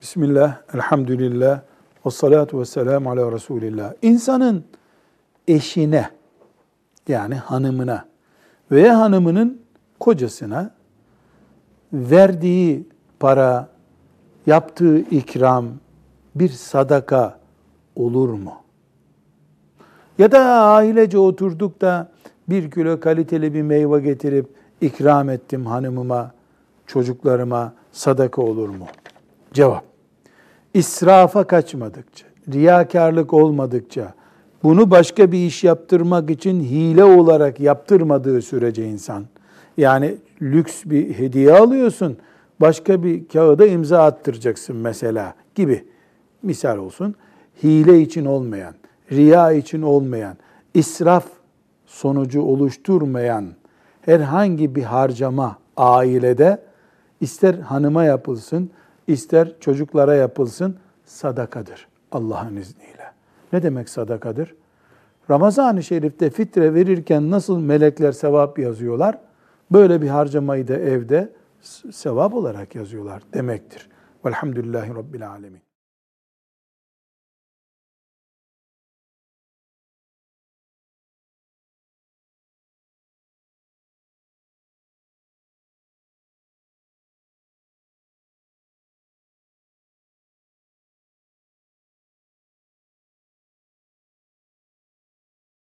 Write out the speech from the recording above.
Bismillah, elhamdülillah, ve salatu ve selamu ala Resulillah. İnsanın eşine, yani hanımına veya hanımının kocasına verdiği para, yaptığı ikram bir sadaka olur mu? Ya da ailece oturduk da bir kilo kaliteli bir meyve getirip ikram ettim hanımıma, çocuklarıma sadaka olur mu? Cevap. İsrafa kaçmadıkça, riyakarlık olmadıkça, bunu başka bir iş yaptırmak için hile olarak yaptırmadığı sürece insan, yani lüks bir hediye alıyorsun, başka bir kağıda imza attıracaksın mesela gibi misal olsun. Hile için olmayan, riya için olmayan, israf sonucu oluşturmayan herhangi bir harcama ailede ister hanıma yapılsın, ister çocuklara yapılsın sadakadır Allah'ın izniyle. Ne demek sadakadır? Ramazan-ı Şerif'te fitre verirken nasıl melekler sevap yazıyorlar? Böyle bir harcamayı da evde sevap olarak yazıyorlar demektir. Velhamdülillahi Rabbil Alemin.